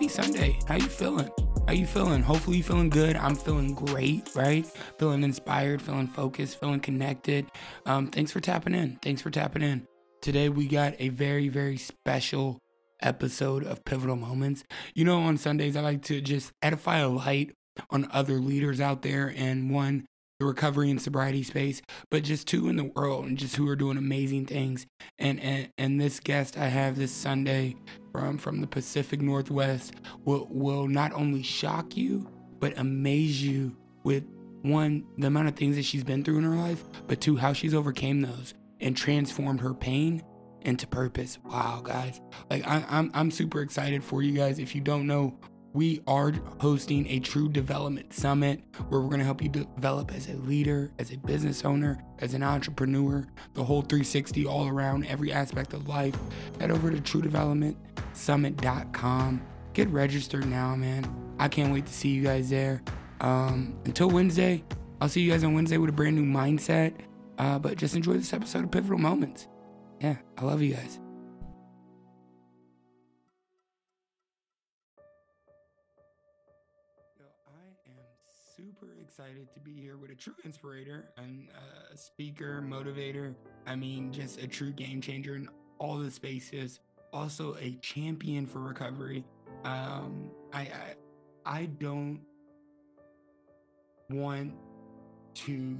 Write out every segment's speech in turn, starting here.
Happy Sunday. How you feeling? How you feeling? Hopefully you feeling good. I'm feeling great, right? Feeling inspired, feeling focused, feeling connected. Um, thanks for tapping in. Thanks for tapping in. Today we got a very very special episode of Pivotal Moments. You know, on Sundays I like to just edify a light on other leaders out there and one the recovery and sobriety space, but just two in the world and just who are doing amazing things. And and, and this guest I have this Sunday from from the Pacific Northwest will will not only shock you but amaze you with one the amount of things that she's been through in her life, but two how she's overcame those and transformed her pain into purpose. Wow, guys! Like I, I'm I'm super excited for you guys. If you don't know we are hosting a true development summit where we're going to help you develop as a leader, as a business owner, as an entrepreneur, the whole 360 all around every aspect of life. Head over to truedevelopmentsummit.com. Get registered now, man. I can't wait to see you guys there. Um, until Wednesday, I'll see you guys on Wednesday with a brand new mindset. Uh, but just enjoy this episode of Pivotal Moments. Yeah, I love you guys. Excited to be here with a true inspirator and a speaker, motivator. I mean, just a true game changer in all the spaces. Also, a champion for recovery. Um, I, I, I don't want to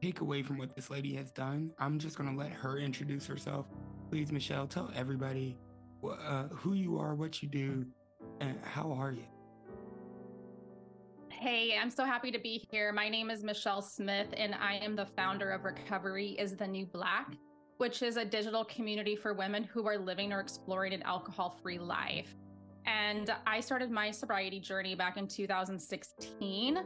take away from what this lady has done. I'm just gonna let her introduce herself. Please, Michelle, tell everybody uh, who you are, what you do, and how are you? Hey, I'm so happy to be here. My name is Michelle Smith, and I am the founder of Recovery is the New Black, which is a digital community for women who are living or exploring an alcohol free life. And I started my sobriety journey back in 2016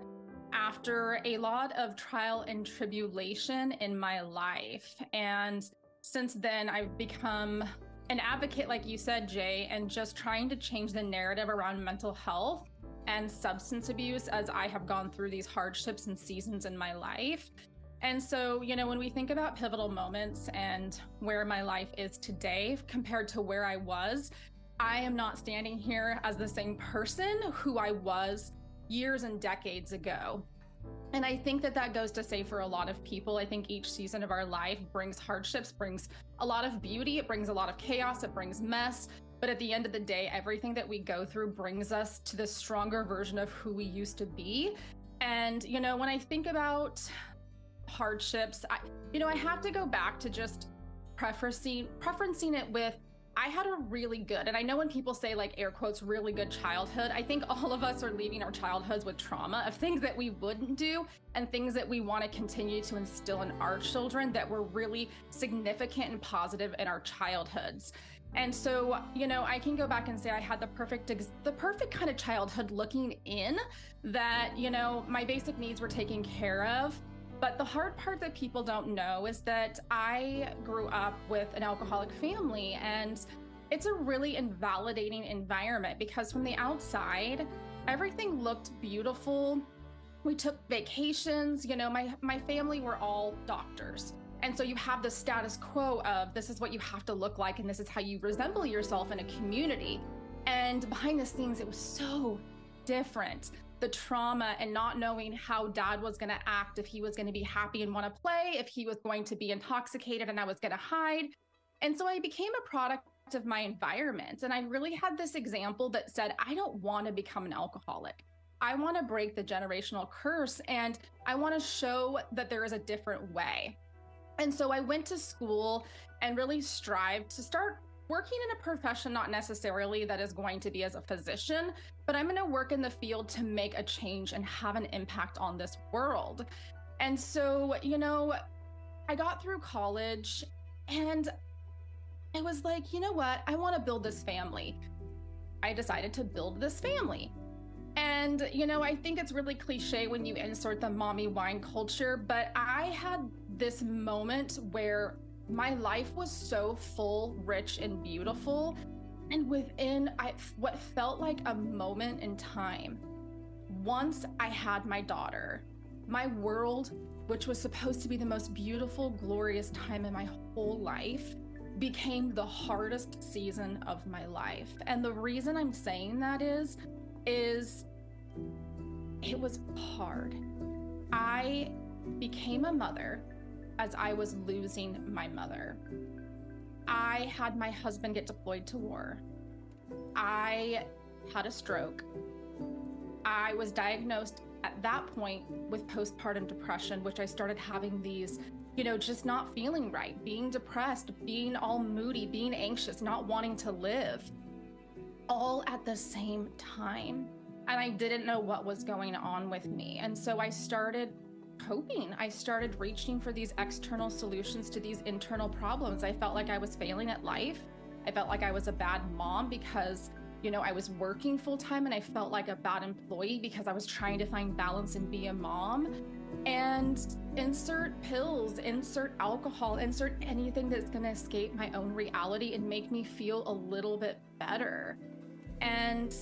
after a lot of trial and tribulation in my life. And since then, I've become an advocate, like you said, Jay, and just trying to change the narrative around mental health and substance abuse as I have gone through these hardships and seasons in my life. And so, you know, when we think about pivotal moments and where my life is today compared to where I was, I am not standing here as the same person who I was years and decades ago. And I think that that goes to say for a lot of people, I think each season of our life brings hardships, brings a lot of beauty, it brings a lot of chaos, it brings mess. But at the end of the day, everything that we go through brings us to the stronger version of who we used to be. And, you know, when I think about hardships, I, you know, I have to go back to just preferencing, preferencing it with I had a really good, and I know when people say like air quotes, really good childhood, I think all of us are leaving our childhoods with trauma of things that we wouldn't do and things that we want to continue to instill in our children that were really significant and positive in our childhoods. And so, you know, I can go back and say I had the perfect, the perfect kind of childhood looking in that, you know, my basic needs were taken care of. But the hard part that people don't know is that I grew up with an alcoholic family and it's a really invalidating environment because from the outside, everything looked beautiful. We took vacations, you know, my my family were all doctors. And so you have the status quo of this is what you have to look like and this is how you resemble yourself in a community. And behind the scenes it was so different. The trauma and not knowing how dad was going to act if he was going to be happy and want to play if he was going to be intoxicated and i was going to hide. And so i became a product of my environment. And i really had this example that said i don't want to become an alcoholic. I want to break the generational curse and i want to show that there is a different way and so i went to school and really strived to start working in a profession not necessarily that is going to be as a physician but i'm going to work in the field to make a change and have an impact on this world and so you know i got through college and I was like, you know what? I want to build this family. I decided to build this family. And, you know, I think it's really cliche when you insert the mommy wine culture, but I had this moment where my life was so full, rich, and beautiful. And within I, what felt like a moment in time, once I had my daughter, my world, which was supposed to be the most beautiful, glorious time in my whole life, became the hardest season of my life. And the reason I'm saying that is, is it was hard. I became a mother as I was losing my mother. I had my husband get deployed to war. I had a stroke. I was diagnosed at that point with postpartum depression, which I started having these, you know, just not feeling right, being depressed, being all moody, being anxious, not wanting to live, all at the same time. And I didn't know what was going on with me. And so I started coping. I started reaching for these external solutions to these internal problems. I felt like I was failing at life. I felt like I was a bad mom because, you know, I was working full time and I felt like a bad employee because I was trying to find balance and be a mom. And insert pills, insert alcohol, insert anything that's going to escape my own reality and make me feel a little bit better. And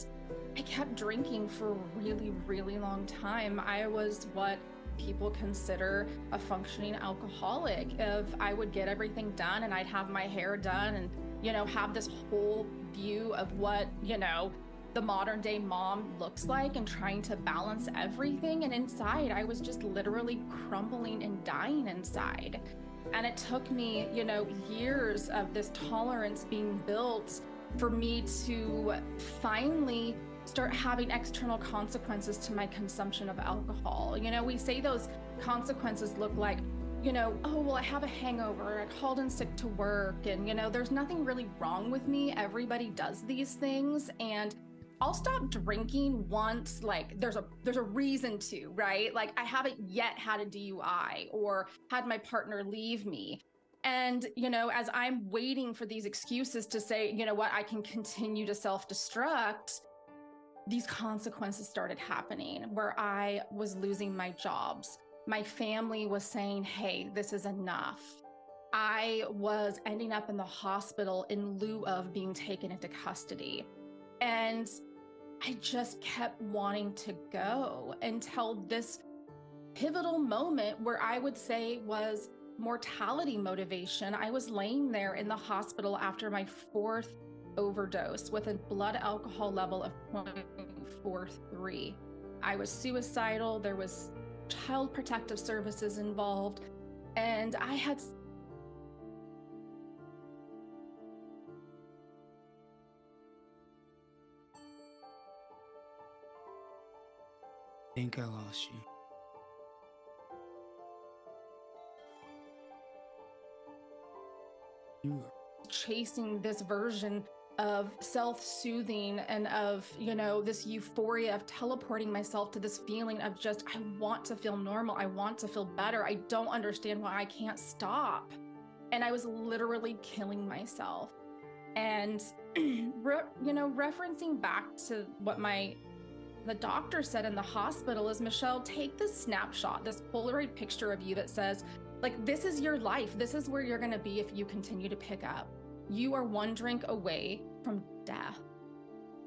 I kept drinking for a really, really long time. I was what people consider a functioning alcoholic. If I would get everything done and I'd have my hair done and, you know, have this whole view of what, you know, the modern day mom looks like and trying to balance everything. And inside, I was just literally crumbling and dying inside. And it took me, you know, years of this tolerance being built for me to finally start having external consequences to my consumption of alcohol. You know, we say those consequences look like, you know, oh, well, I have a hangover, I called in sick to work, and, you know, there's nothing really wrong with me. Everybody does these things. And I'll stop drinking once like there's a there's a reason to, right? Like I haven't yet had a DUI or had my partner leave me. And, you know, as I'm waiting for these excuses to say, you know what, I can continue to self destruct, these consequences started happening where I was losing my jobs. My family was saying, hey, this is enough. I was ending up in the hospital in lieu of being taken into custody. And I just kept wanting to go until this pivotal moment where I would say was mortality motivation. I was laying there in the hospital after my fourth overdose with a blood alcohol level of 0.43. I was suicidal, there was child protective services involved, and I had think I lost you. Chasing this version of self-soothing and of you know this euphoria of teleporting myself to this feeling of just i want to feel normal. I want to feel better. I don't understand why i can't stop. And i was literally killing myself. And re- you know referencing back to what my the doctor said in the hospital is michelle take this snapshot this polaroid picture of you that says like this is your life this is where you're going to be if you continue to pick up you are one drink away from death.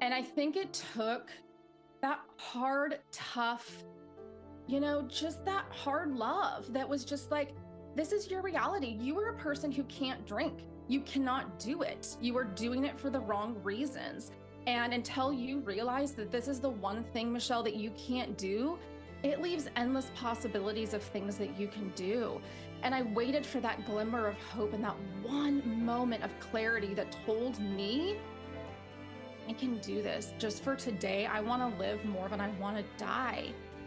And I think it took that hard, tough, you know, just that hard love that was just like, this is your reality. You are a person who can't drink. You cannot do it. You are doing it for the wrong reasons. And until you realize that this is the one thing, Michelle, that you can't do, it leaves endless possibilities of things that you can do. And I waited for that glimmer of hope and that one moment of clarity that told me I can do this. Just for today, I want to live more than I want to die.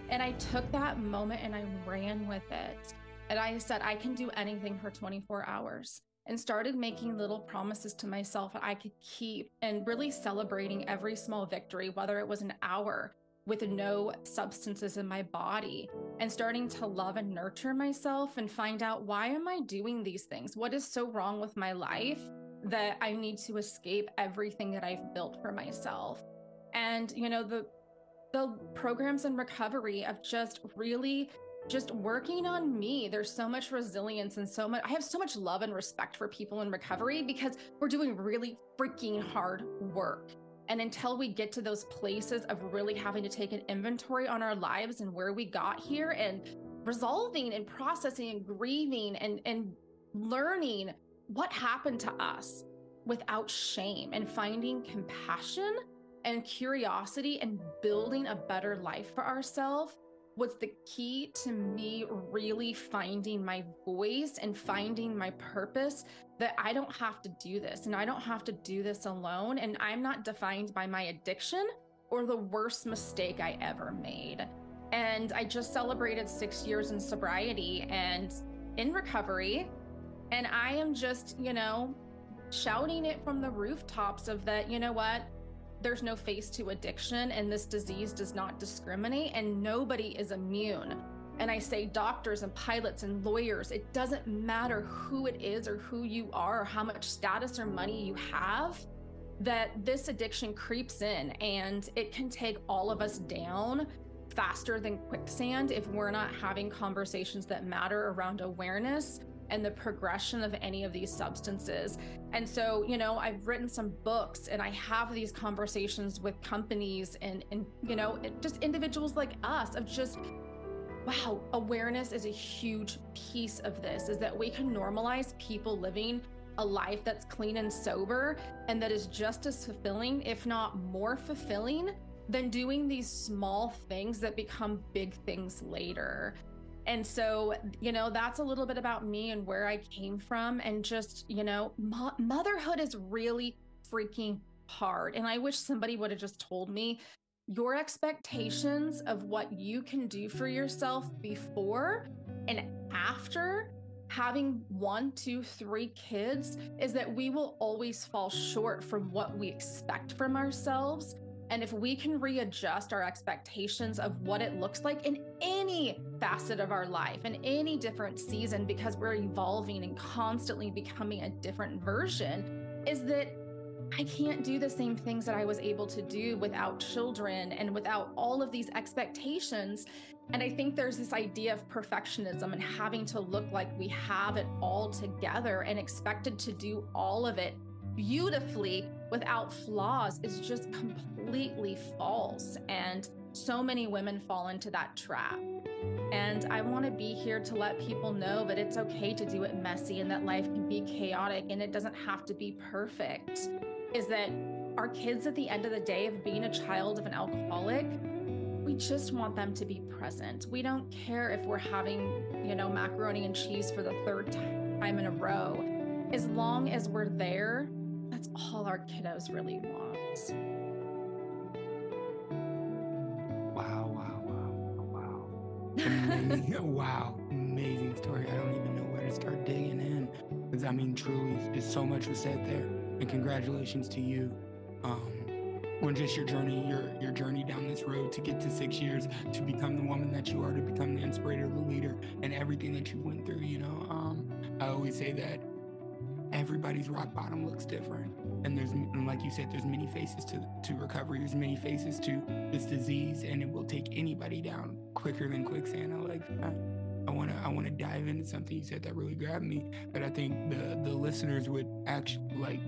And I took that moment and I ran with it. And I said, I can do anything for 24 hours and started making little promises to myself that I could keep and really celebrating every small victory, whether it was an hour, with no substances in my body and starting to love and nurture myself and find out why am I doing these things? What is so wrong with my life? that I need to escape everything that I've built for myself. And, you know, the the programs in recovery of just really just working on me. There's so much resilience and so much I have so much love and respect for people in recovery because we're doing really freaking hard work. And until we get to those places of really having to take an inventory on our lives and where we got here and resolving and processing and grieving and and learning what happened to us without shame and finding compassion and curiosity and building a better life for ourselves was the key to me really finding my voice and finding my purpose that I don't have to do this and I don't have to do this alone. And I'm not defined by my addiction or the worst mistake I ever made. And I just celebrated six years in sobriety and in recovery. And I am just, you know, shouting it from the rooftops of that, you know what? There's no face to addiction, and this disease does not discriminate, and nobody is immune. And I say doctors and pilots and lawyers, it doesn't matter who it is or who you are or how much status or money you have, that this addiction creeps in and it can take all of us down faster than quicksand if we're not having conversations that matter around awareness and the progression of any of these substances. And so, you know, I've written some books and I have these conversations with companies and, and you know, just individuals like us of just, wow, awareness is a huge piece of this, is that we can normalize people living a life that's clean and sober and that is just as fulfilling, if not more fulfilling than doing these small things that become big things later. And so, you know, that's a little bit about me and where I came from. And just, you know, mo- motherhood is really freaking hard. And I wish somebody would have just told me your expectations of what you can do for yourself before and after having one, two, three kids is that we will always fall short from what we expect from ourselves and if we can readjust our expectations of what it looks like in any facet of our life, in any different season, because we're evolving and constantly becoming a different version, is that I can't do the same things that I was able to do without children and without all of these expectations. And I think there's this idea of perfectionism and having to look like we have it all together and expected to do all of it beautifully without flaws is just completely false. And so many women fall into that trap. And I want to be here to let people know that it's okay to do it messy and that life can be chaotic and it doesn't have to be perfect. Is that our kids at the end of the day of being a child of an alcoholic, we just want them to be present. We don't care if we're having, you know, macaroni and cheese for the third time in a row. As long as we're there that's all our kiddos really want. Wow, wow, wow, wow. Amazing, wow, amazing story. I don't even know where to start digging in. Because I mean, truly, just so much was said there. And congratulations to you. Um, on just your journey, your your journey down this road to get to six years, to become the woman that you are, to become the inspirator, the leader, and everything that you went through. You know, um, I always say that everybody's rock bottom looks different. And there's and like you said there's many faces to to recovery. There's many faces to this disease and it will take anybody down quicker than quicksand. I like I want to I want to dive into something you said that really grabbed me that I think the the listeners would actually like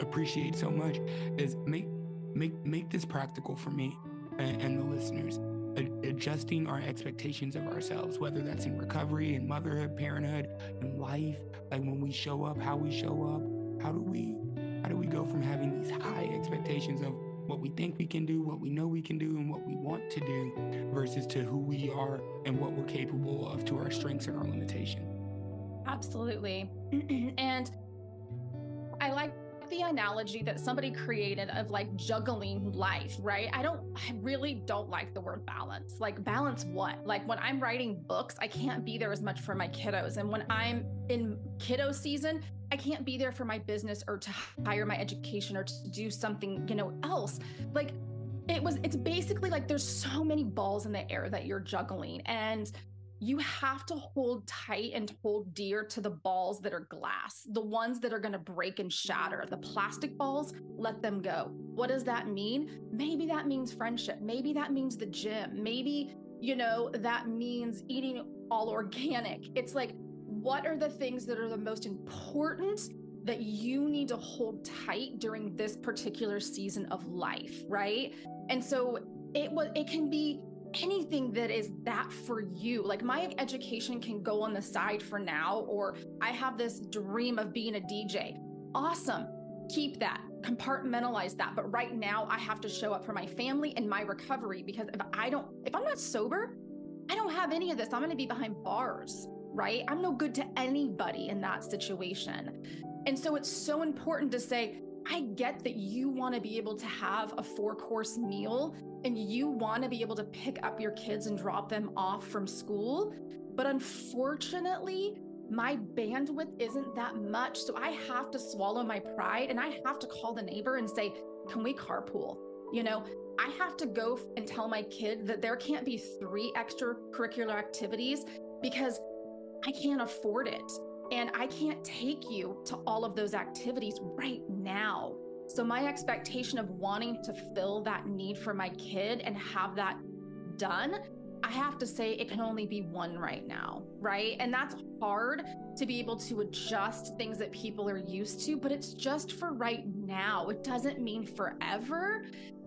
appreciate so much is make make make this practical for me and, and the listeners adjusting our expectations of ourselves, whether that's in recovery, in motherhood, parenthood, in life, like when we show up, how we show up, how do we how do we go from having these high expectations of what we think we can do, what we know we can do, and what we want to do, versus to who we are and what we're capable of to our strengths and our limitation. Absolutely. and I like the analogy that somebody created of like juggling life, right? I don't, I really don't like the word balance. Like, balance what? Like, when I'm writing books, I can't be there as much for my kiddos. And when I'm in kiddo season, I can't be there for my business or to hire my education or to do something, you know, else. Like, it was, it's basically like there's so many balls in the air that you're juggling. And you have to hold tight and hold dear to the balls that are glass, the ones that are going to break and shatter. The plastic balls, let them go. What does that mean? Maybe that means friendship. Maybe that means the gym. Maybe, you know, that means eating all organic. It's like, what are the things that are the most important that you need to hold tight during this particular season of life, right? And so it was it can be anything that is that for you. Like my education can go on the side for now, or I have this dream of being a DJ. Awesome. Keep that, compartmentalize that. But right now, I have to show up for my family and my recovery because if I don't, if I'm not sober, I don't have any of this. I'm going to be behind bars, right? I'm no good to anybody in that situation. And so it's so important to say, I get that you want to be able to have a four course meal and you want to be able to pick up your kids and drop them off from school. But unfortunately, my bandwidth isn't that much. So I have to swallow my pride and I have to call the neighbor and say, Can we carpool? You know, I have to go and tell my kid that there can't be three extracurricular activities because I can't afford it. And I can't take you to all of those activities right now. So, my expectation of wanting to fill that need for my kid and have that done, I have to say it can only be one right now, right? And that's hard to be able to adjust things that people are used to, but it's just for right now. It doesn't mean forever.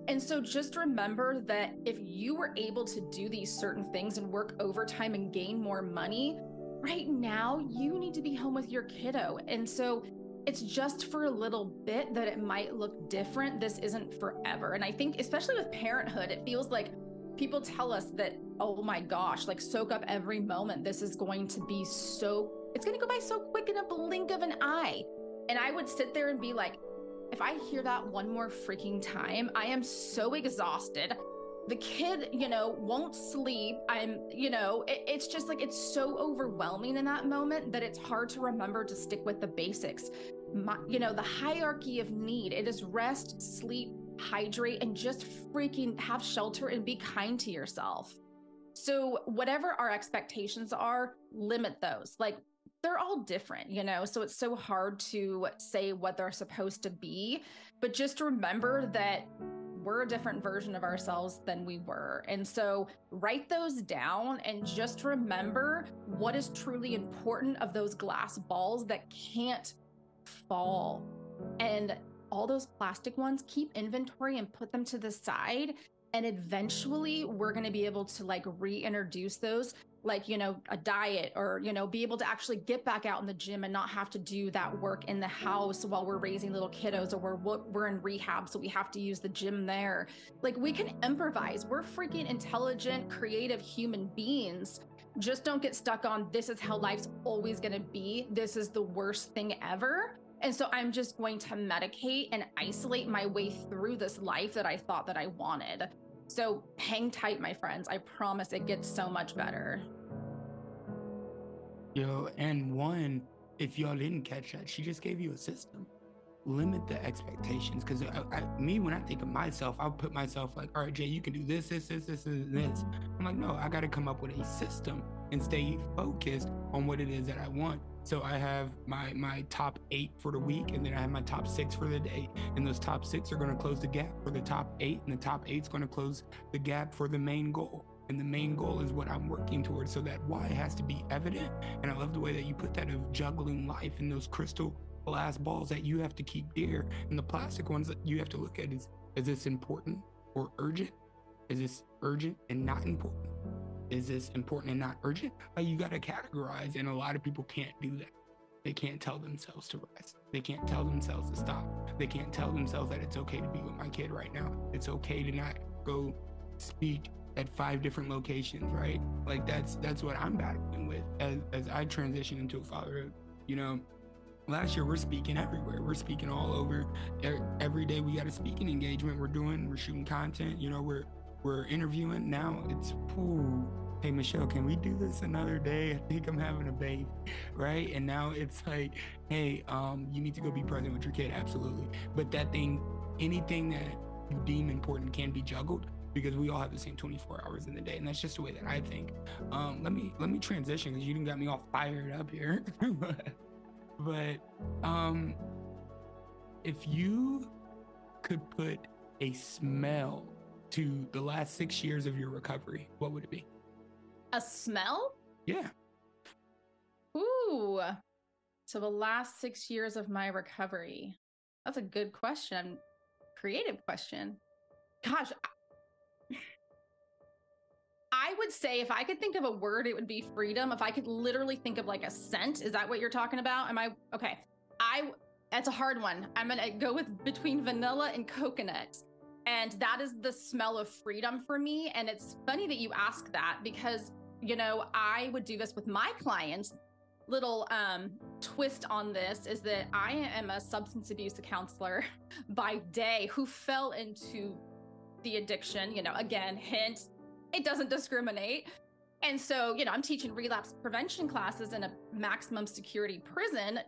And so just remember that if you were able to do these certain things and work overtime and gain more money, right now you need to be home with your kiddo. And so it's just for a little bit that it might look different. This isn't forever. And I think, especially with parenthood, it feels like people tell us that, oh my gosh, like soak up every moment. This is going to be so, it's going to go by so quick in a blink of an eye. And I would sit there and be like, if I hear that one more freaking time, I am so exhausted the kid you know won't sleep. I'm you know it, it's just like it's so overwhelming in that moment that it's hard to remember to stick with the basics. My, you know the hierarchy of need it is rest sleep hydrate and just freaking have shelter and be kind to yourself. So whatever our expectations are limit those. Like they're all different, you know, so it's so hard to say what they're supposed to be. But just remember that we're a different version of ourselves than we were. And so write those down and just remember what is truly important of those glass balls that can't fall. And all those plastic ones, keep inventory and put them to the side. And eventually, we're going to be able to like reintroduce those like you know a diet or you know be able to actually get back out in the gym and not have to do that work in the house while we're raising little kiddos or we're we're in rehab so we have to use the gym there. Like we can improvise. We're freaking intelligent creative human beings. Just don't get stuck on this is how life's always going to be. This is the worst thing ever. And so i'm just going to medicate and isolate my way through this life that i thought that i wanted so hang tight, my friends. I promise it gets so much better. Yo, and one, if y'all didn't catch that, she just gave you a system. Limit the expectations. Because me, when I think of myself, I'll put myself like, all right, Jay, you can do this, this, this, this, and this. I'm like, no, I got to come up with a system and stay focused on what it is that I want. So I have my my top eight for the week, and then I have my top six for the day. And those top six are going to close the gap for the top eight, and the top eight's going to close the gap for the main goal. And the main goal is what I'm working towards. So that why has to be evident. And I love the way that you put that of juggling life in those crystal glass balls that you have to keep dear. And the plastic ones that you have to look at is is this important or urgent? Is this urgent and not important? Is this important and not urgent? Like you got to categorize. And a lot of people can't do that. They can't tell themselves to rest. They can't tell themselves to stop. They can't tell themselves that it's okay to be with my kid right now. It's okay to not go speak at five different locations, right? Like that's that's what I'm battling with as as I transition into a fatherhood. You know, last year we're speaking everywhere. We're speaking all over. Every day we got a speaking engagement. We're doing. We're shooting content. You know, we're we're interviewing. Now it's ooh, hey Michelle, can we do this another day? I think I'm having a baby, right? And now it's like, hey, um, you need to go be present with your kid, absolutely. But that thing, anything that you deem important can be juggled because we all have the same 24 hours in the day, and that's just the way that I think. Um, let me let me transition because you didn't got me all fired up here. but um, if you could put a smell to the last six years of your recovery, what would it be? A smell? Yeah. Ooh. So the last six years of my recovery. That's a good question. Creative question. Gosh. I would say if I could think of a word, it would be freedom. If I could literally think of like a scent, is that what you're talking about? Am I okay? I that's a hard one. I'm gonna go with between vanilla and coconut. And that is the smell of freedom for me. And it's funny that you ask that because, you know, I would do this with my clients. Little um, twist on this is that I am a substance abuse counselor by day who fell into the addiction. You know, again, hint, it doesn't discriminate. And so, you know, I'm teaching relapse prevention classes in a maximum security prison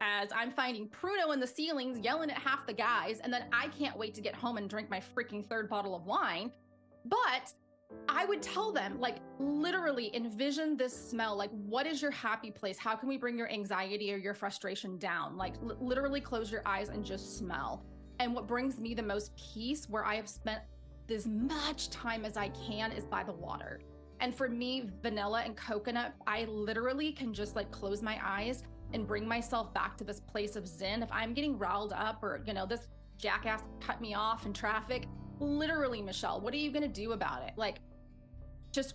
as I'm finding Pruno in the ceilings yelling at half the guys, and then I can't wait to get home and drink my freaking third bottle of wine. But I would tell them, like, literally envision this smell. Like, what is your happy place? How can we bring your anxiety or your frustration down? Like, l- literally close your eyes and just smell. And what brings me the most peace, where I have spent as much time as I can, is by the water. And for me, vanilla and coconut, I literally can just like close my eyes and bring myself back to this place of zen. If i'm getting riled up or you know this jackass cut me off in traffic literally michelle what are you going to do about it? Like just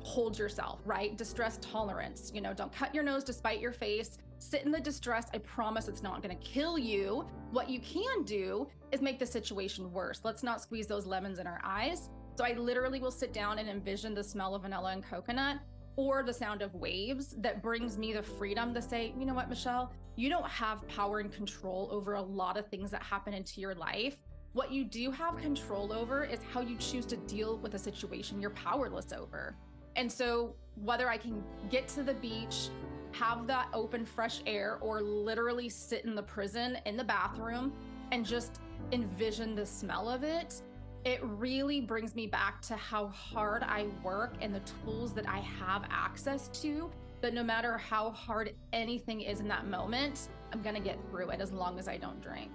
hold yourself right? Distress tolerance you know don't cut your nose to spite your face. Sit in the distress. I promise it's not going to kill you. What you can do is make the situation worse. Let's not squeeze those lemons in our eyes. So i literally will sit down and envision the smell of vanilla and coconut or the sound of waves that brings me the freedom to say, you know what, Michelle, you don't have power and control over a lot of things that happen into your life. What you do have control over is how you choose to deal with a situation you're powerless over. And so, whether I can get to the beach, have that open, fresh air, or literally sit in the prison in the bathroom and just envision the smell of it, it really brings me back to how hard I work and the tools that I have access to. That no matter how hard anything is in that moment, I'm going to get through it as long as I don't drink.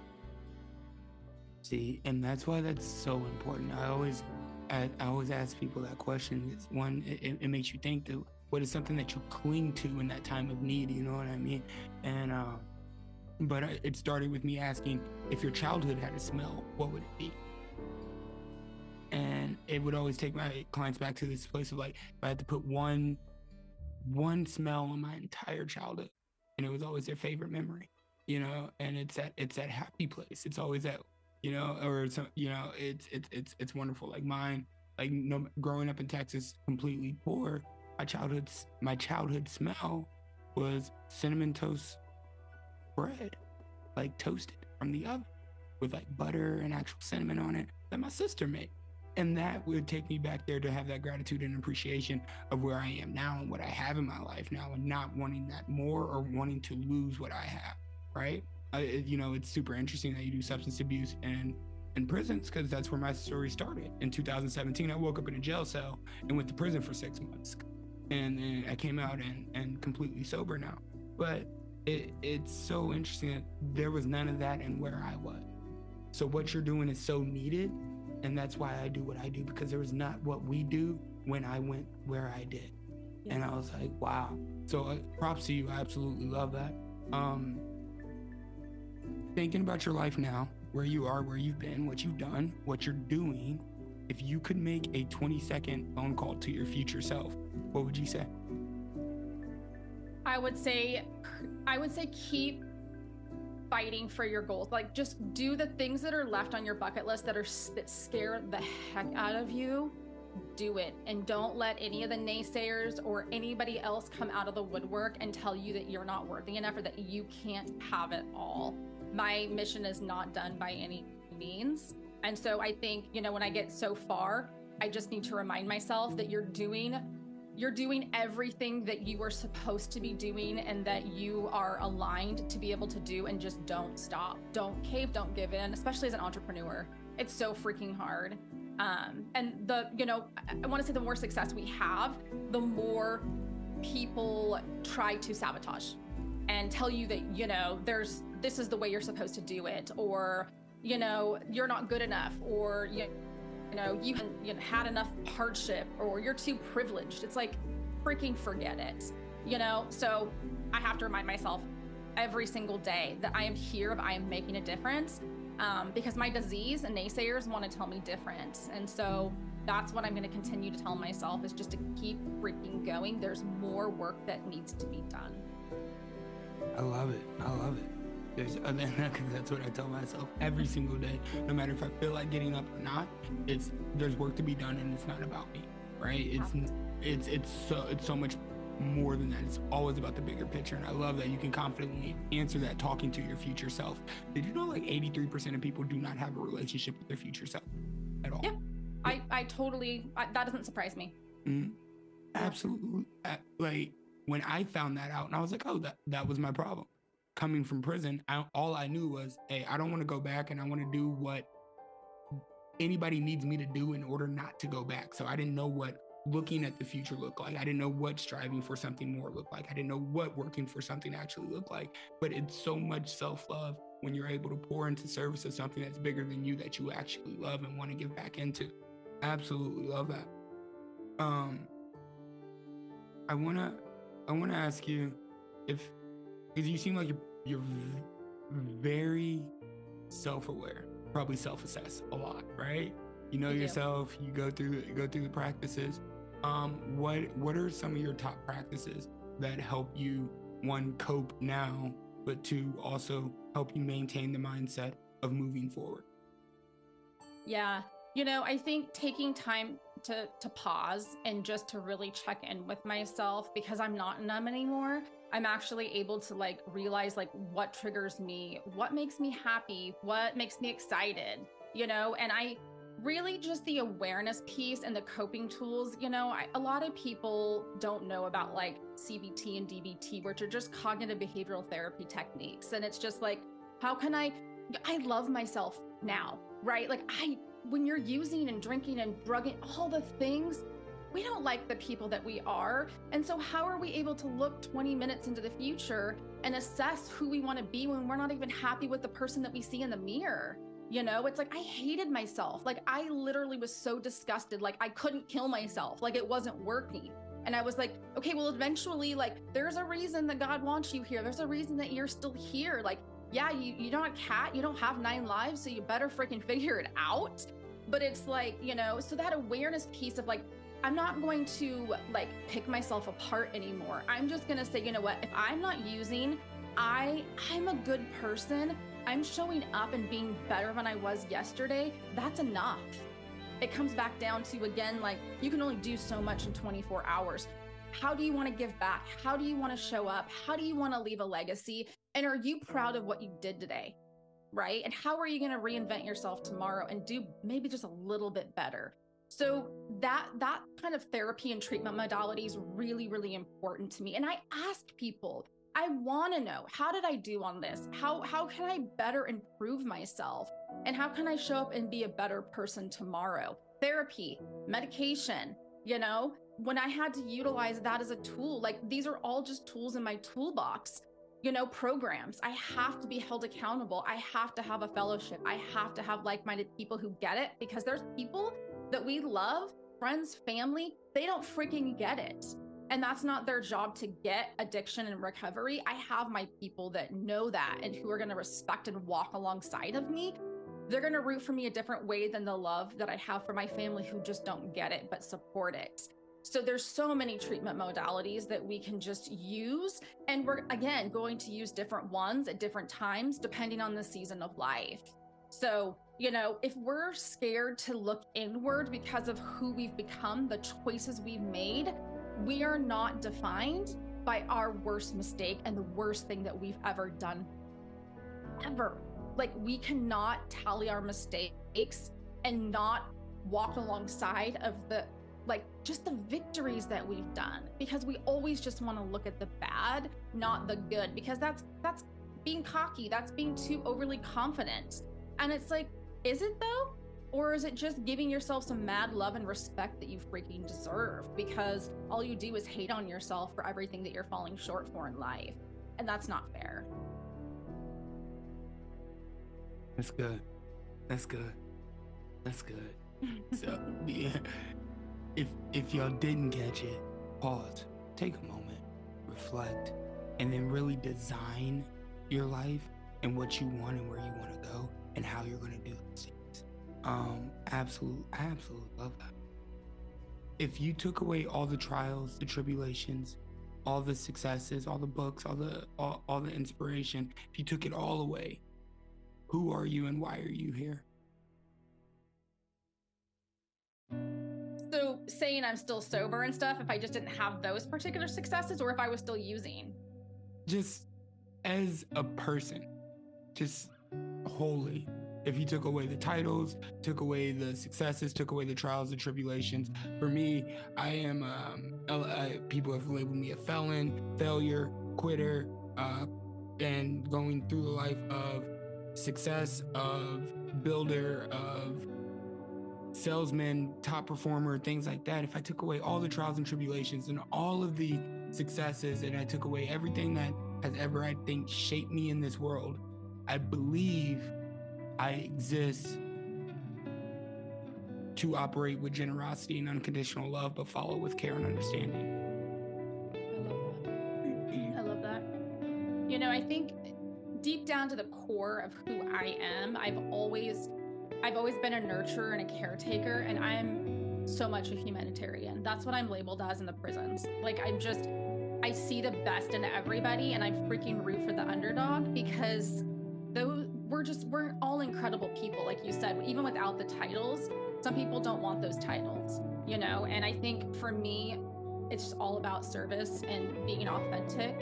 See, and that's why that's so important. I always, I, I always ask people that question. It's one, it, it, makes you think that what is something that you cling to in that time of need. You know what I mean? And, uh, but it started with me asking if your childhood had a smell, what would it be? And it would always take my clients back to this place of like if I had to put one one smell on my entire childhood, and it was always their favorite memory, you know, and it's that it's that happy place. It's always that you know, or you know, it's it's it's it's wonderful. Like mine, like no, growing up in Texas, completely poor. My childhood my childhood smell was cinnamon toast bread, like toasted from the oven with like butter and actual cinnamon on it that my sister made and that would take me back there to have that gratitude and appreciation of where I am now and what I have in my life now, and not wanting that more or wanting to lose what I have. Right? I, you know, it's super interesting that you do substance abuse and in prisons because that's where my story started. In 2017, I woke up in a jail cell and went to prison for six months, and then I came out and and completely sober now. But it, it's so interesting that there was none of that in where I was. So what you're doing is so needed and that's why I do what I do because there was not what we do when I went where I did. Yeah. And I was like, wow. So uh, props to you. I absolutely love that. Um, thinking about your life now, where you are, where you've been, what you've done, what you're doing, if you could make a 20 second phone call to your future self, what would you say? I would say, I would say keep fighting for your goals. Like just do the things that are left on your bucket list that are that scare the heck out of you. Do it and don't let any of the naysayers or anybody else come out of the woodwork and tell you that you're not worthy enough or that you can't have it all. My mission is not done by any means. And so I think, you know, when I get so far, I just need to remind myself that you're doing you're doing everything that you were supposed to be doing and that you are aligned to be able to do and just don't stop don't cave don't give in especially as an entrepreneur It's so freaking hard. Um, and the, you know, I, I want to say the more success we have, the more people try to sabotage and tell you that, you know, there's, this is the way you're supposed to do it, or, you know, you're not good enough, or, you, you know, you, you had enough hardship, or you're too privileged. It's like, freaking forget it, you know? So I have to remind myself every single day that I am here, I am making a difference um, because my disease and naysayers want to tell me different. And so that's what I'm going to continue to tell myself is just to keep freaking going. There's more work that needs to be done. I love it. I love it. There's other that's what I tell myself every single day. No matter if I feel like getting up or not, it's there's work to be done and it's not about me. Right? It's it's it's so it's so much more than that. It's always about the bigger picture. And I love that you can confidently answer that talking to your future self. Did you know like 83% of people do not have a relationship with their future self at all? Yeah. I, I totally, I, that doesn't surprise me. Mm-hmm. Absolutely. Like when I found that out and I was like, oh, that, that was my problem. Coming from prison, I, all I knew was, hey, I don't want to go back and I want to do what anybody needs me to do in order not to go back. So I didn't know what looking at the future looked like. I didn't know what striving for something more looked like. I didn't know what working for something actually looked like. But it's so much self love when you're able to pour into service of something that's bigger than you that you actually love and want to give back into. Absolutely love that. Um, I wanna, I wanna ask you if, because you seem like you're, you're very self-aware, probably self-assess a lot, right? You know yourself. You go through, go through the practices um, what what are some of your top practices that help you one cope now, but two also help you maintain the mindset of moving forward? Yeah, you know, I think taking time to to pause and just to really check in with myself because I'm not numb anymore. I'm actually able to like realize like what triggers me, what makes me happy, what makes me excited, you know, and I really just the awareness piece and the coping tools. You know, I, a lot of people don't know about like CBT and DBT, which are just cognitive behavioral therapy techniques. And it's just like, how can I? I love myself now, right? Like, I, when you're using and drinking and drugging, all the things, we don't like the people that we are. And so, how are we able to look 20 minutes into the future and assess who we want to be when we're not even happy with the person that we see in the mirror? You know, it's like I hated myself. Like I literally was so disgusted. Like I couldn't kill myself. Like it wasn't working. And I was like, okay, well, eventually, like, there's a reason that God wants you here. There's a reason that you're still here. Like, yeah, you, you're not a cat. You don't have nine lives. So you better freaking figure it out. But it's like, you know, so that awareness piece of like, I'm not going to like pick myself apart anymore. I'm just going to say, you know what? If I'm not using, I, I'm a good person I'm showing up and being better than I was yesterday, that's enough. It comes back down to again, like you can only do so much in 24 hours. How do you want to give back? How do you want to show up? How do you want to leave a legacy? And are you proud of what you did today? Right? And how are you going to reinvent yourself tomorrow and do maybe just a little bit better? So that that kind of therapy and treatment modality is really really important to me. And I ask people, I want to know how did I do on this? How how can I better improve myself? And how can I show up and be a better person tomorrow? Therapy, medication, you know, when I had to utilize that as a tool, like these are all just tools in my toolbox. You know, programs. I have to be held accountable. I have to have a fellowship. I have to have like minded people who get it because there's people that we love, friends, family, they don't freaking get it and that's not their job to get addiction and recovery. I have my people that know that and who are going to respect and walk alongside of me. They're going to root for me a different way than the love that I have for my family who just don't get it but support it. So there's so many treatment modalities that we can just use and we're again going to use different ones at different times depending on the season of life. So, you know, if we're scared to look inward because of who we've become, the choices we've made, we are not defined by our worst mistake and the worst thing that we've ever done. Ever. Like, we cannot tally our mistakes and not walk alongside of the like just the victories that we've done because we always just want to look at the bad not the good because that's that's being cocky that's being too overly confident and it's like is it though Or is it just giving yourself some mad love and respect that you freaking deserve because all you do is hate on yourself for everything that you're falling short for in life? And that's not fair. That's good. That's good. That's good. so yeah, if if y'all didn't catch it, pause, take a moment, reflect, and then really design your life and what you want and where you want to go and how you're to do things. Um, absolute, absolutely love that. If you took away all the trials, the tribulations, all the successes, all the books, all the all, all the inspiration, if you took it all away, who are you and why are you here? Saying I'm still sober and stuff, if I just didn't have those particular successes or if I was still using? Just as a person, just wholly. If you took away the titles, took away the successes, took away the trials and tribulations, for me, I am, um, people have labeled me a felon, failure, quitter, uh, and going through the life of success, of builder, of salesman, top performer, things like that, if I took away all the trials and tribulations and all of the successes and I took away everything that has ever, I think, shaped me in this world, I believe I exist to operate with generosity and unconditional love, but follow with care and understanding. I love that. I love that. You know, I think deep down to the core of who I am, I've always I've always been a nurturer and a caretaker, and I'm so much a humanitarian. That's what I'm labeled as in the prisons. Like, I'm just, I see the best in everybody, and I freaking root for the underdog because those we're just we're all incredible people, like you said. Even without the titles, some people don't want those titles, you know. And I think for me, it's just all about service and being authentic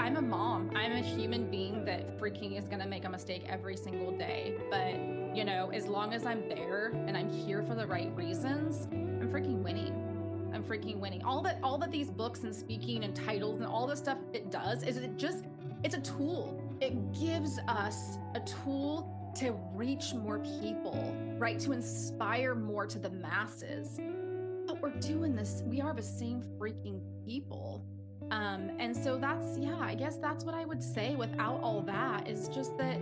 I'm a mom. I'm a human being that freaking is going to make a mistake every single day. But, you know, as long as I'm there and I'm here for the right reasons, I'm freaking winning. I'm freaking winning. All that all that these books and speaking and titles and all this stuff it does is it just it's a tool. It gives us a tool to reach more people, right? To inspire more to the masses. But we're doing this, we are the same freaking people. Um, and so that's yeah, I guess that's what I would say without all that is just that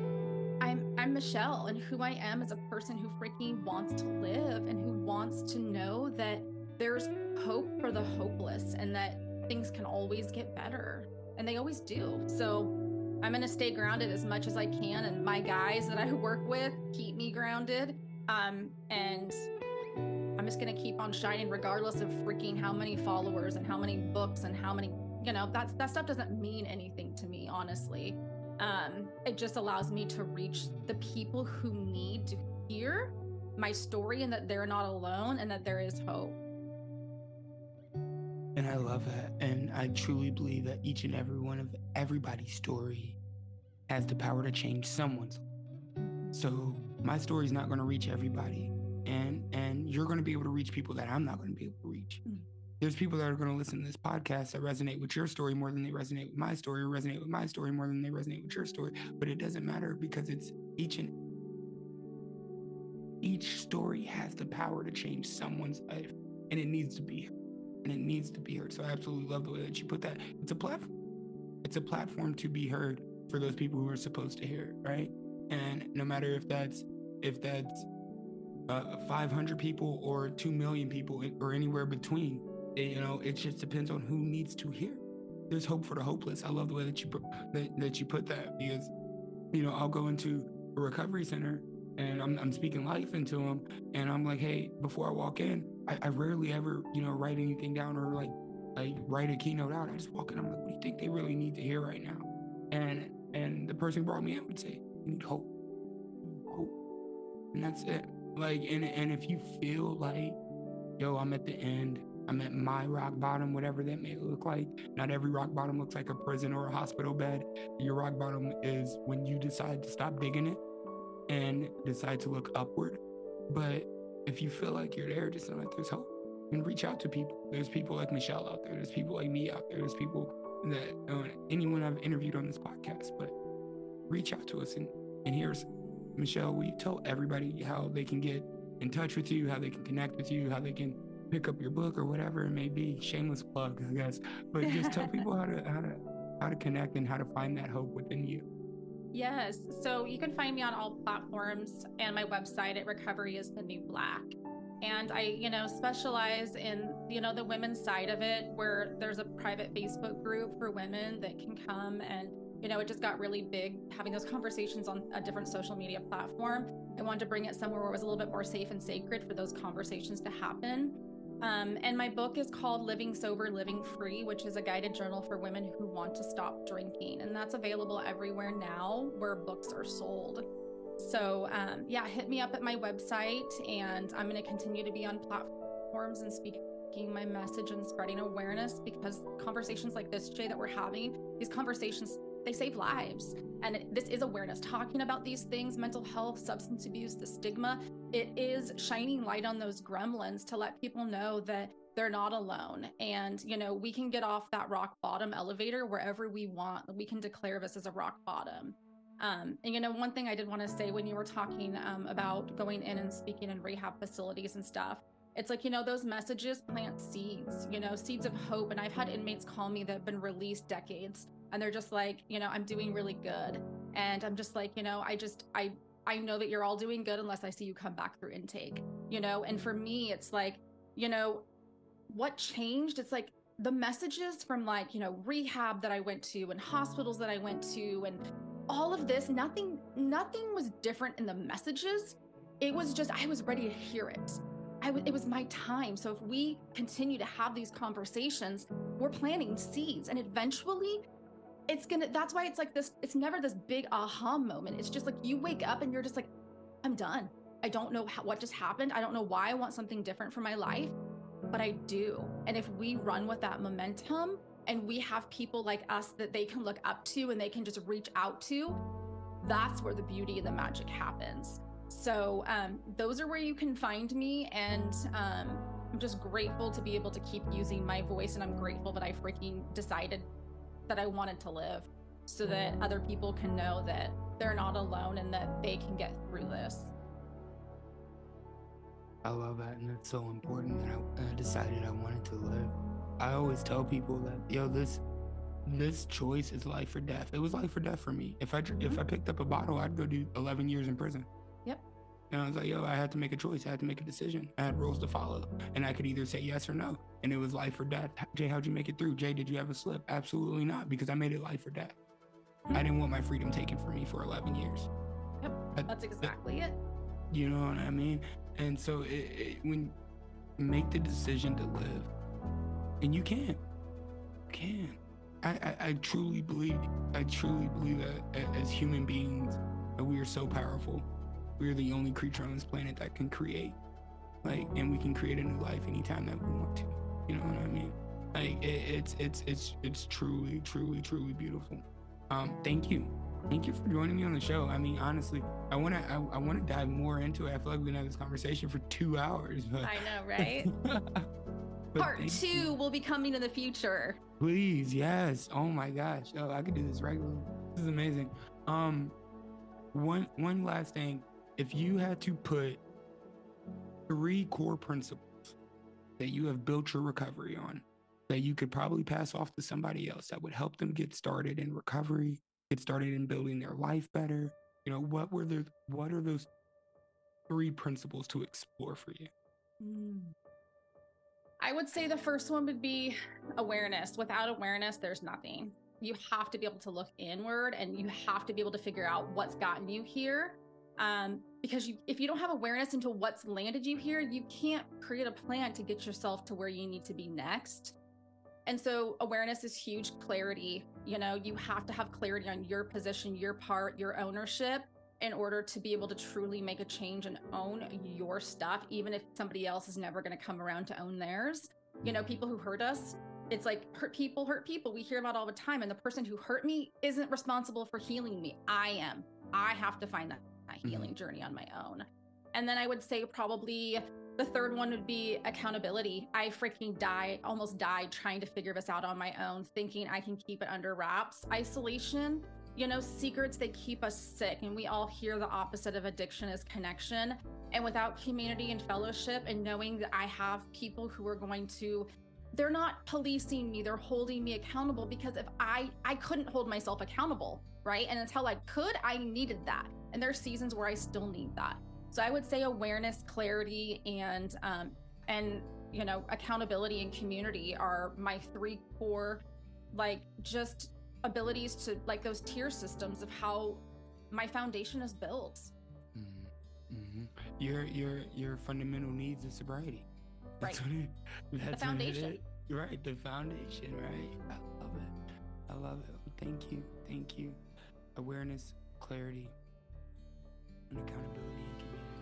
I'm I'm Michelle and who I am is a person who freaking wants to live and who wants to know that there's hope for the hopeless and that things can always get better. And they always do. So I'm going to stay grounded as much as I can. And my guys that I work with keep me grounded. Um, and I'm just going to keep on shining regardless of freaking how many followers and how many books and how many you know that's that stuff doesn't mean anything to me honestly. Um it just allows me to reach the people who need to hear my story and that they're not alone and that there is hope. And i love that. And i truly believe that each and every one of everybody's story has the power to change someone's so my story is not going to reach everybody. And and you're going to be able to reach people that i'm not going to be able to reach. Mm-hmm there's people that are going to listen to this podcast that resonate with your story more than they resonate with my story, or resonate with my story more than they resonate with your story. But it doesn't matter because it's each and each story has the power to change someone's life, and it needs to be. And it needs to be heard. So I absolutely love the way that you put that. It's a platform. It's a platform to be heard for those people who are supposed to hear it, right? And no matter if that's if that's uh, 500 people or 2 million people or anywhere between you know, it just depends on who needs to hear. There's hope for the hopeless. I love the way that you that, that you put that because, you know, I'll go into a recovery center and I'm, I'm speaking life into them, and I'm like, hey, before I walk in, I, I rarely ever, you know, write anything down or like like write a keynote out. I just walk in. I'm like, what do you think they really need to hear right now? And and the person brought me in would say, you need hope, hope, and that's it. Like, and and if you feel like, yo, I'm at the end I'm at my rock bottom, whatever that may look like. Not every rock bottom looks like a prison or a hospital bed. Your rock bottom is when you decide to stop digging it and decide to look upward. But if you feel like you're there, just know that there's hope and reach out to people. There's people like Michelle out there. There's people like me out there. There's people that uh, anyone I've interviewed on this podcast, but reach out to us and, and here's Michelle, you tell everybody how they can get in touch with you, how they can connect with you, how they can pick up your book or whatever it may be? Shameless plug, I guess. But just tell people how to how to how to connect and how to find that hope within you. Yes. So you can find me on all platforms and my website at Recovery is the New Black. And I, you know, specialize in, you know, the women's side of it where there's a private Facebook group for women that can come and, you know, it just got really big having those conversations on a different social media platform. I wanted to bring it somewhere where it was a little bit more safe and sacred for those conversations to happen. Um, and my book is called Living Sober, Living Free, which is a guided journal for women who want to stop drinking. And that's available everywhere now where books are sold. So, um, yeah, hit me up at my website, and I'm going to continue to be on platforms and speaking my message and spreading awareness because conversations like this, Jay, that we're having, these conversations they save lives. And this is awareness. Talking about these things, mental health, substance abuse, the stigma, it is shining light on those gremlins to let people know that they're not alone. And, you know, we can get off that rock bottom elevator wherever we want. We can declare this as a rock bottom. Um, and, you know, one thing I did want to say when you were talking um, about going in and speaking in rehab facilities and stuff, it's like, you know, those messages plant seeds, you know, seeds of hope. And I've had inmates call me that have been released decades and they're just like you know i'm doing really good. And i'm just like you know i just i i know that you're all doing good unless i see you come back through intake you know? And for me it's like you know what changed? It's like the messages from like you know rehab that i went to and hospitals that i went to and all of this nothing nothing was different in the messages. It was just i was ready to hear it. I w- it was my time. So if we continue to have these conversations, we're planting seeds, and eventually it's gonna that's why it's like this it's never this big aha moment. It's just like you wake up and you're just like i'm done. I don't know how, what just happened. I don't know why i want something different for my life but i do. And if we run with that momentum and we have people like us that they can look up to and they can just reach out to that's where the beauty and the magic happens. So um, those are where you can find me and um, i'm just grateful to be able to keep using my voice and i'm grateful that i freaking decided that I wanted to live so that other people can know that they're not alone and that they can get through this. I love that, and it's so important that I, I decided I wanted to live. I always tell people that yo, this this choice is life or death. It was life or death for me. If I mm-hmm. if I picked up a bottle, I'd go do 11 years in prison. Yep. And I was like, yo, I had to make a choice. I had to make a decision. I had rules to follow. And I could either say yes or no. And it was life or death. Jay, how'd you make it through? Jay, did you have a slip? Absolutely not, because I made it life or death. I didn't want my freedom taken from me for 11 years. Yep. That's exactly it. You know what I mean? And so it, it, when make the decision to live, and you can, you can. I, I, I truly believe, I truly believe that as human beings, that we are so powerful we're the only creature on this planet that can create like and we can create a new life anytime that we want to you know what i mean? Like it, it's it's it's it's truly truly truly beautiful. Um thank you. Thank you for joining me on the show. I mean honestly i want to I, I want to dive more into it. I feel like we can have this conversation for two hours but... i know right? Part two you. will be coming in the future. Please yes. Oh my gosh. Oh i could do this regularly this is amazing. Um one one last thing if you had to put three core principles that you have built your recovery on that you could probably pass off to somebody else that would help them get started in recovery, get started in building their life better, you know, what were the what are those three principles to explore for you? Hmm. I would say the first one would be awareness. Without awareness, there's nothing. You have to be able to look inward and you have to be able to figure out what's gotten you here um, because you, if you don't have awareness into what's landed you here, you can't create a plan to get yourself to where you need to be next. And so awareness is huge clarity. You know, you have to have clarity on your position, your part, your ownership in order to be able to truly make a change and own your stuff, even if somebody else is never going to come around to own theirs. You know, people who hurt us, it's like hurt people hurt people. We hear about all the time. And the person who hurt me isn't responsible for healing me. I am. I have to find that my mm-hmm. healing journey on my own. And then I would say probably the third one would be accountability. I freaking die, almost died trying to figure this out on my own, thinking I can keep it under wraps. Isolation, you know, secrets they keep us sick. And we all hear the opposite of addiction is connection. And without community and fellowship and knowing that I have people who are going to they're not policing me, they're holding me accountable because if I I couldn't hold myself accountable, right? And until I could, I needed that. And there's seasons where I still need that. So I would say awareness, clarity, and um, and you know accountability and community are my three core, like just abilities to like those tier systems of how my foundation is built. Mm-hmm. Mm-hmm. Your your your fundamental needs of sobriety. That's right. It, that's the foundation. right. The foundation. Right. I love it. I love it. Thank you. Thank you. Awareness, clarity, and accountability and community.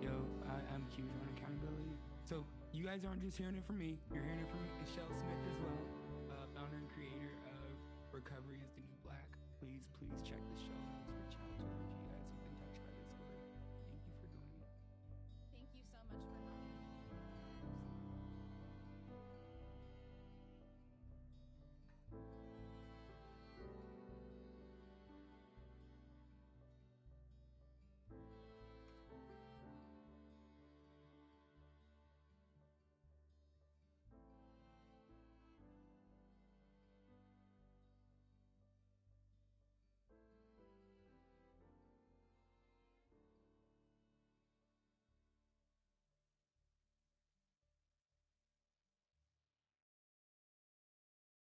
Yo, I, I'm huge on accountability. So you guys aren't just hearing it from me. You're hearing it from Michelle Smith as well, uh, founder and creator of Recovery is the New Black. Please, please check.